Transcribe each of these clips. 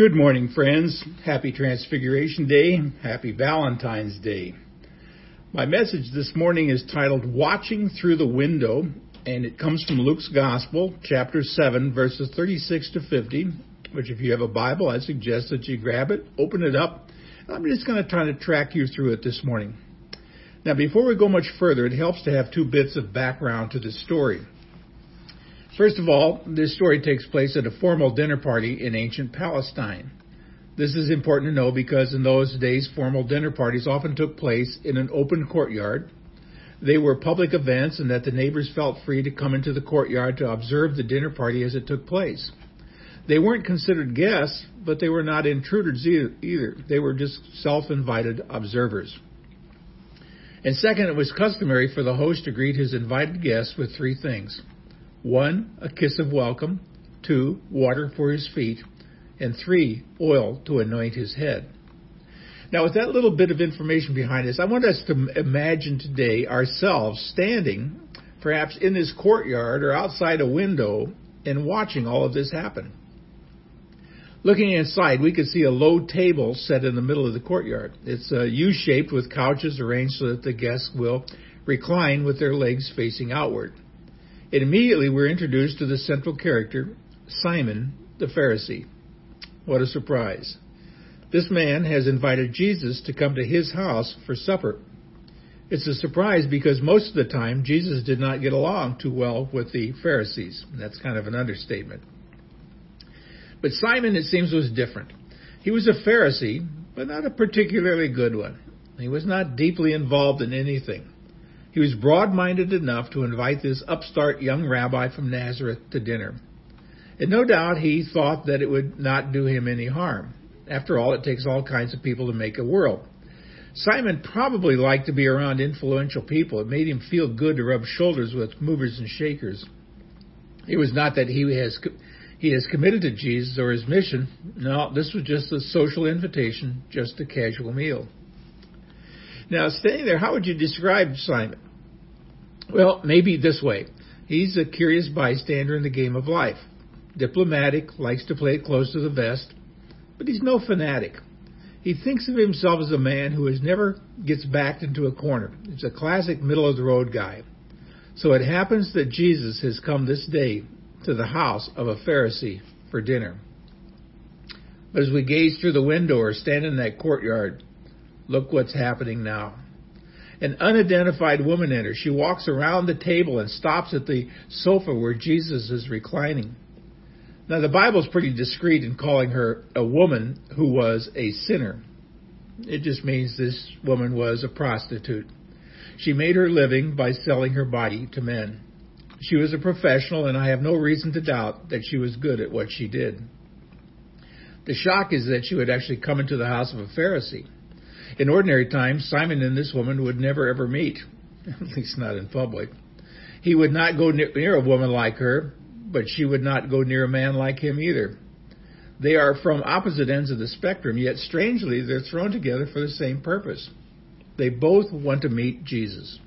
Good morning, friends. Happy Transfiguration Day. Happy Valentine's Day. My message this morning is titled Watching Through the Window, and it comes from Luke's Gospel, chapter 7, verses 36 to 50, which if you have a Bible, I suggest that you grab it, open it up. I'm just going to try to track you through it this morning. Now, before we go much further, it helps to have two bits of background to the story. First of all, this story takes place at a formal dinner party in ancient Palestine. This is important to know because in those days, formal dinner parties often took place in an open courtyard. They were public events and that the neighbors felt free to come into the courtyard to observe the dinner party as it took place. They weren't considered guests, but they were not intruders either. They were just self-invited observers. And second, it was customary for the host to greet his invited guests with three things. One, a kiss of welcome. Two, water for his feet. And three, oil to anoint his head. Now, with that little bit of information behind us, I want us to imagine today ourselves standing, perhaps in this courtyard or outside a window, and watching all of this happen. Looking inside, we could see a low table set in the middle of the courtyard. It's uh, U-shaped with couches arranged so that the guests will recline with their legs facing outward. And immediately we're introduced to the central character, Simon the Pharisee. What a surprise. This man has invited Jesus to come to his house for supper. It's a surprise because most of the time Jesus did not get along too well with the Pharisees. That's kind of an understatement. But Simon, it seems, was different. He was a Pharisee, but not a particularly good one. He was not deeply involved in anything. He was broad minded enough to invite this upstart young rabbi from Nazareth to dinner. And no doubt he thought that it would not do him any harm. After all, it takes all kinds of people to make a world. Simon probably liked to be around influential people. It made him feel good to rub shoulders with movers and shakers. It was not that he has he has committed to Jesus or his mission. No, this was just a social invitation, just a casual meal. Now, standing there, how would you describe Simon? Well, maybe this way. He's a curious bystander in the game of life. Diplomatic, likes to play it close to the vest, but he's no fanatic. He thinks of himself as a man who has never gets backed into a corner. He's a classic middle of the road guy. So it happens that Jesus has come this day to the house of a Pharisee for dinner. But as we gaze through the window or stand in that courtyard, Look what's happening now. An unidentified woman enters. She walks around the table and stops at the sofa where Jesus is reclining. Now, the Bible's pretty discreet in calling her a woman who was a sinner. It just means this woman was a prostitute. She made her living by selling her body to men. She was a professional, and I have no reason to doubt that she was good at what she did. The shock is that she would actually come into the house of a Pharisee. In ordinary times, Simon and this woman would never ever meet, at least not in public. He would not go near a woman like her, but she would not go near a man like him either. They are from opposite ends of the spectrum, yet strangely, they're thrown together for the same purpose. They both want to meet Jesus.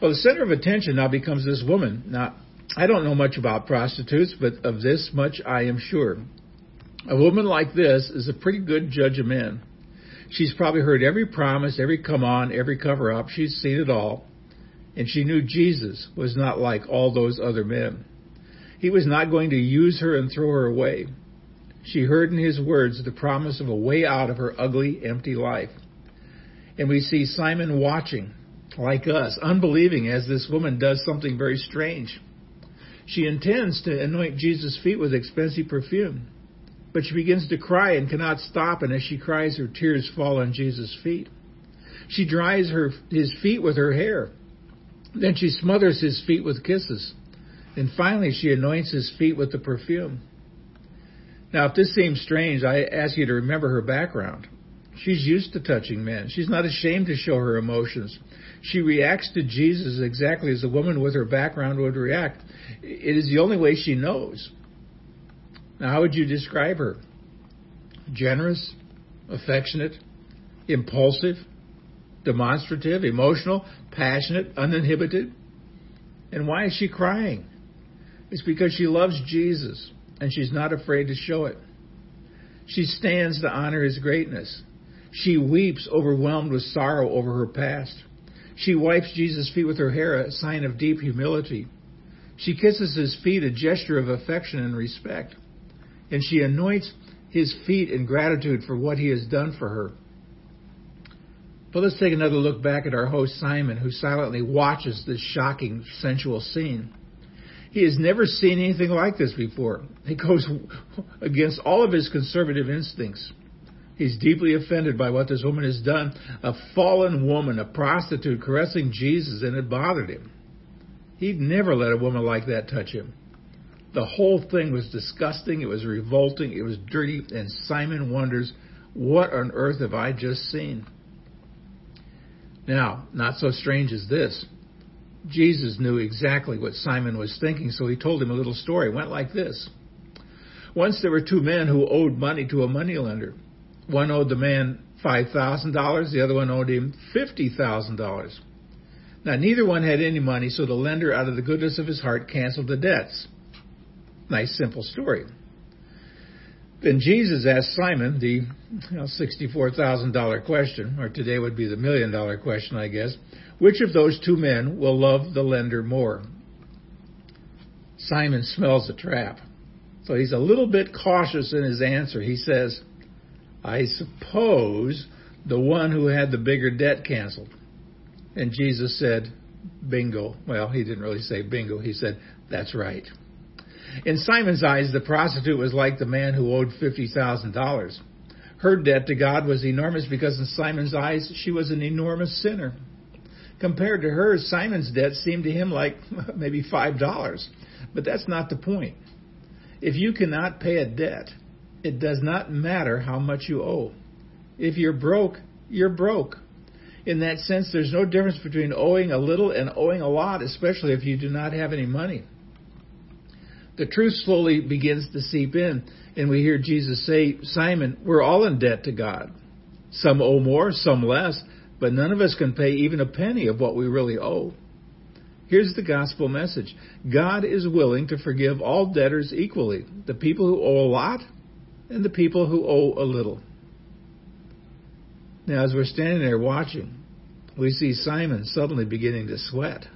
Well, the center of attention now becomes this woman. Now, I don't know much about prostitutes, but of this much I am sure. A woman like this is a pretty good judge of men. She's probably heard every promise, every come on, every cover up. She's seen it all. And she knew Jesus was not like all those other men. He was not going to use her and throw her away. She heard in his words the promise of a way out of her ugly, empty life. And we see Simon watching, like us, unbelieving as this woman does something very strange. She intends to anoint Jesus' feet with expensive perfume. But she begins to cry and cannot stop, and as she cries, her tears fall on Jesus' feet. She dries her, his feet with her hair. Then she smothers his feet with kisses. And finally, she anoints his feet with the perfume. Now, if this seems strange, I ask you to remember her background. She's used to touching men. She's not ashamed to show her emotions. She reacts to Jesus exactly as a woman with her background would react. It is the only way she knows. Now, how would you describe her? Generous, affectionate, impulsive, demonstrative, emotional, passionate, uninhibited? And why is she crying? It's because she loves Jesus and she's not afraid to show it. She stands to honor his greatness. She weeps, overwhelmed with sorrow over her past. She wipes Jesus' feet with her hair, a sign of deep humility. She kisses his feet, a gesture of affection and respect. And she anoints his feet in gratitude for what he has done for her. But let's take another look back at our host Simon, who silently watches this shocking sensual scene. He has never seen anything like this before. He goes against all of his conservative instincts. He's deeply offended by what this woman has done. A fallen woman, a prostitute, caressing Jesus, and it bothered him. He'd never let a woman like that touch him. The whole thing was disgusting, it was revolting, it was dirty, and Simon wonders, what on earth have I just seen? Now, not so strange as this. Jesus knew exactly what Simon was thinking, so he told him a little story. It went like this. Once there were two men who owed money to a moneylender. One owed the man $5,000, the other one owed him $50,000. Now, neither one had any money, so the lender, out of the goodness of his heart, canceled the debts. Nice, simple story. Then Jesus asked Simon the you know, $64,000 question, or today would be the million dollar question, I guess. Which of those two men will love the lender more? Simon smells a trap. So he's a little bit cautious in his answer. He says, I suppose the one who had the bigger debt canceled. And Jesus said, Bingo. Well, he didn't really say bingo. He said, That's right. In Simon's eyes, the prostitute was like the man who owed $50,000. Her debt to God was enormous because in Simon's eyes, she was an enormous sinner. Compared to her, Simon's debt seemed to him like maybe $5. But that's not the point. If you cannot pay a debt, it does not matter how much you owe. If you're broke, you're broke. In that sense, there's no difference between owing a little and owing a lot, especially if you do not have any money. The truth slowly begins to seep in, and we hear Jesus say, Simon, we're all in debt to God. Some owe more, some less, but none of us can pay even a penny of what we really owe. Here's the gospel message God is willing to forgive all debtors equally the people who owe a lot and the people who owe a little. Now, as we're standing there watching, we see Simon suddenly beginning to sweat.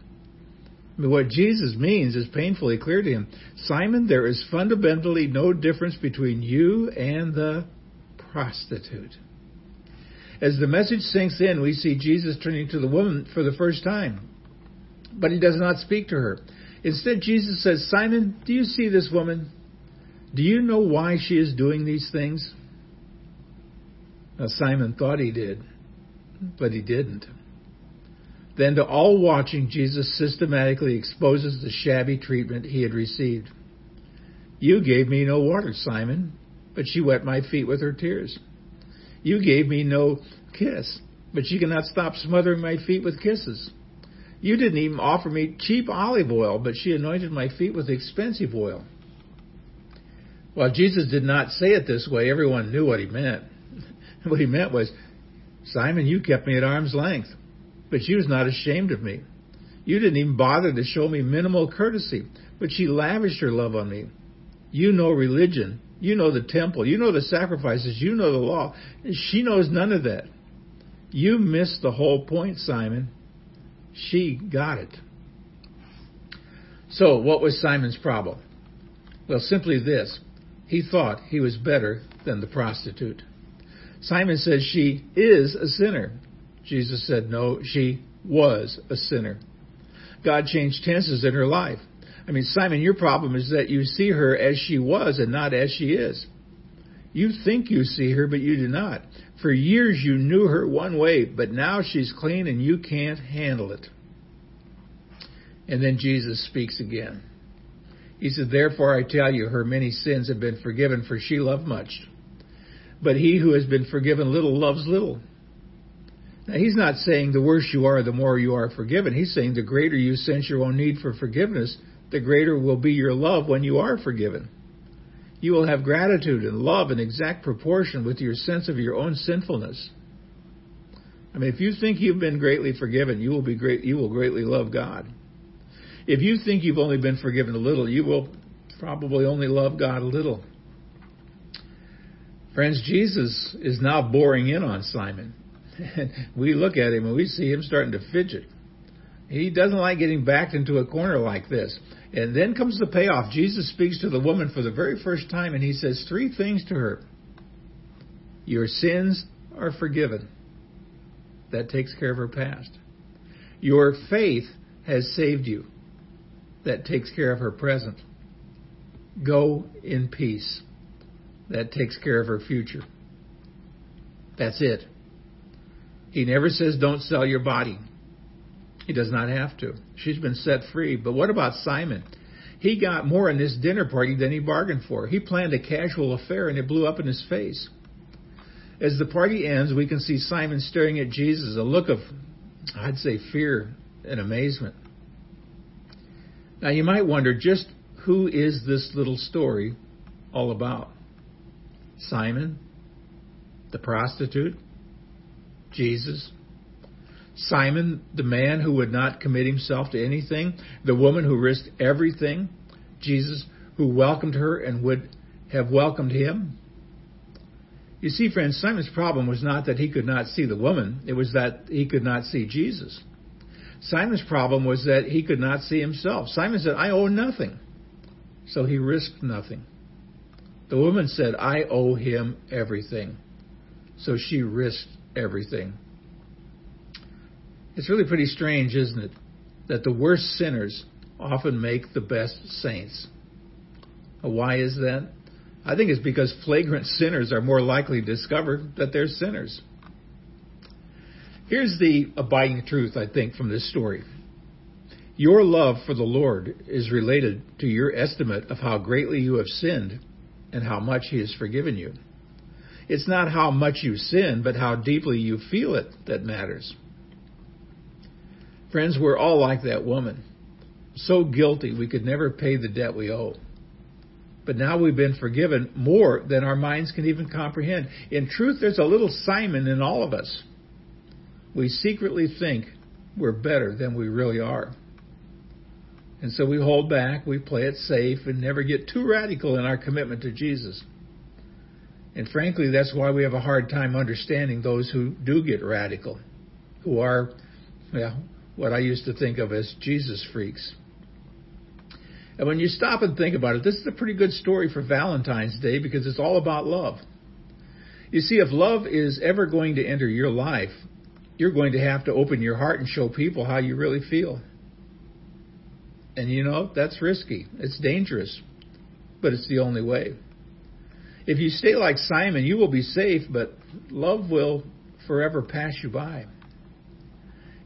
What Jesus means is painfully clear to him. Simon, there is fundamentally no difference between you and the prostitute. As the message sinks in, we see Jesus turning to the woman for the first time. But he does not speak to her. Instead, Jesus says, Simon, do you see this woman? Do you know why she is doing these things? Now, Simon thought he did, but he didn't. Then, to all watching, Jesus systematically exposes the shabby treatment he had received. You gave me no water, Simon, but she wet my feet with her tears. You gave me no kiss, but she cannot stop smothering my feet with kisses. You didn't even offer me cheap olive oil, but she anointed my feet with expensive oil. While Jesus did not say it this way, everyone knew what he meant. what he meant was, Simon, you kept me at arm's length, but she was not ashamed of me. You didn't even bother to show me minimal courtesy, but she lavished her love on me. You know religion. You know the temple. You know the sacrifices. You know the law. She knows none of that. You missed the whole point, Simon. She got it. So, what was Simon's problem? Well, simply this he thought he was better than the prostitute. Simon says she is a sinner. Jesus said, no, she was a sinner. God changed tenses in her life. I mean, Simon, your problem is that you see her as she was and not as she is. You think you see her, but you do not. For years you knew her one way, but now she's clean and you can't handle it. And then Jesus speaks again. He said, Therefore I tell you, her many sins have been forgiven, for she loved much. But he who has been forgiven little loves little. Now, he's not saying the worse you are, the more you are forgiven. He's saying the greater you sense your own need for forgiveness, the greater will be your love when you are forgiven. You will have gratitude and love in exact proportion with your sense of your own sinfulness. I mean, if you think you've been greatly forgiven, you will be great. You will greatly love God. If you think you've only been forgiven a little, you will probably only love God a little. Friends, Jesus is now boring in on Simon. We look at him and we see him starting to fidget. He doesn't like getting backed into a corner like this. And then comes the payoff. Jesus speaks to the woman for the very first time and he says three things to her. Your sins are forgiven. That takes care of her past. Your faith has saved you. That takes care of her present. Go in peace. That takes care of her future. That's it. He never says don't sell your body. He does not have to. She's been set free. But what about Simon? He got more in this dinner party than he bargained for. He planned a casual affair and it blew up in his face. As the party ends, we can see Simon staring at Jesus, a look of, I'd say, fear and amazement. Now you might wonder just who is this little story all about? Simon, the prostitute, Jesus, Simon, the man who would not commit himself to anything, the woman who risked everything, Jesus, who welcomed her and would have welcomed him. You see, friends, Simon's problem was not that he could not see the woman, it was that he could not see Jesus. Simon's problem was that he could not see himself. Simon said, I owe nothing. So he risked nothing. The woman said, I owe him everything. So she risked everything. It's really pretty strange, isn't it, that the worst sinners often make the best saints. Why is that? I think it's because flagrant sinners are more likely to discover that they're sinners. Here's the abiding truth, I think, from this story. Your love for the Lord is related to your estimate of how greatly you have sinned and how much He has forgiven you. It's not how much you sin, but how deeply you feel it that matters. Friends, we're all like that woman. So guilty we could never pay the debt we owe. But now we've been forgiven more than our minds can even comprehend. In truth, there's a little Simon in all of us. We secretly think we're better than we really are. And so we hold back, we play it safe, and never get too radical in our commitment to Jesus. And frankly, that's why we have a hard time understanding those who do get radical, who are, well, what I used to think of as Jesus freaks. And when you stop and think about it, this is a pretty good story for Valentine's Day because it's all about love. You see, if love is ever going to enter your life, you're going to have to open your heart and show people how you really feel. And you know, that's risky. It's dangerous. But it's the only way. If you stay like Simon, you will be safe, but love will forever pass you by.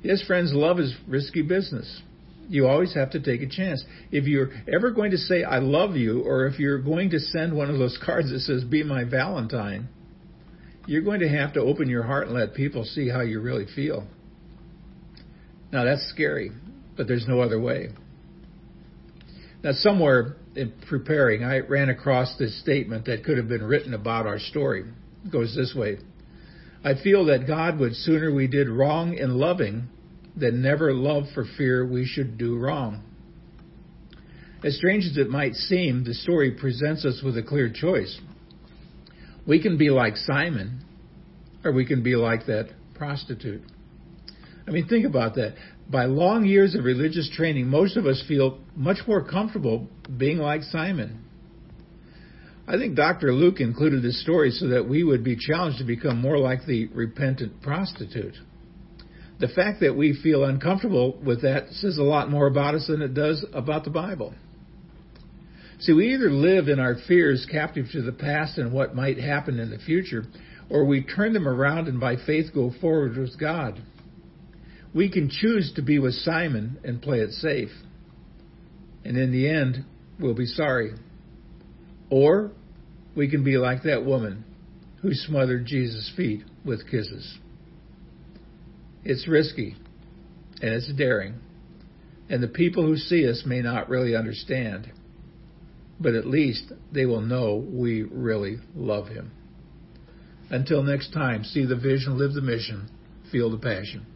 Yes, friends, love is risky business. You always have to take a chance. If you're ever going to say, I love you, or if you're going to send one of those cards that says, Be my Valentine, you're going to have to open your heart and let people see how you really feel. Now, that's scary, but there's no other way. Now, somewhere in preparing, I ran across this statement that could have been written about our story. It goes this way I feel that God would sooner we did wrong in loving than never love for fear we should do wrong. As strange as it might seem, the story presents us with a clear choice. We can be like Simon, or we can be like that prostitute. I mean, think about that. By long years of religious training, most of us feel much more comfortable being like Simon. I think Dr. Luke included this story so that we would be challenged to become more like the repentant prostitute. The fact that we feel uncomfortable with that says a lot more about us than it does about the Bible. See, we either live in our fears captive to the past and what might happen in the future, or we turn them around and by faith go forward with God. We can choose to be with Simon and play it safe. And in the end, we'll be sorry. Or we can be like that woman who smothered Jesus' feet with kisses. It's risky and it's daring. And the people who see us may not really understand, but at least they will know we really love him. Until next time, see the vision, live the mission, feel the passion.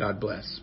God bless.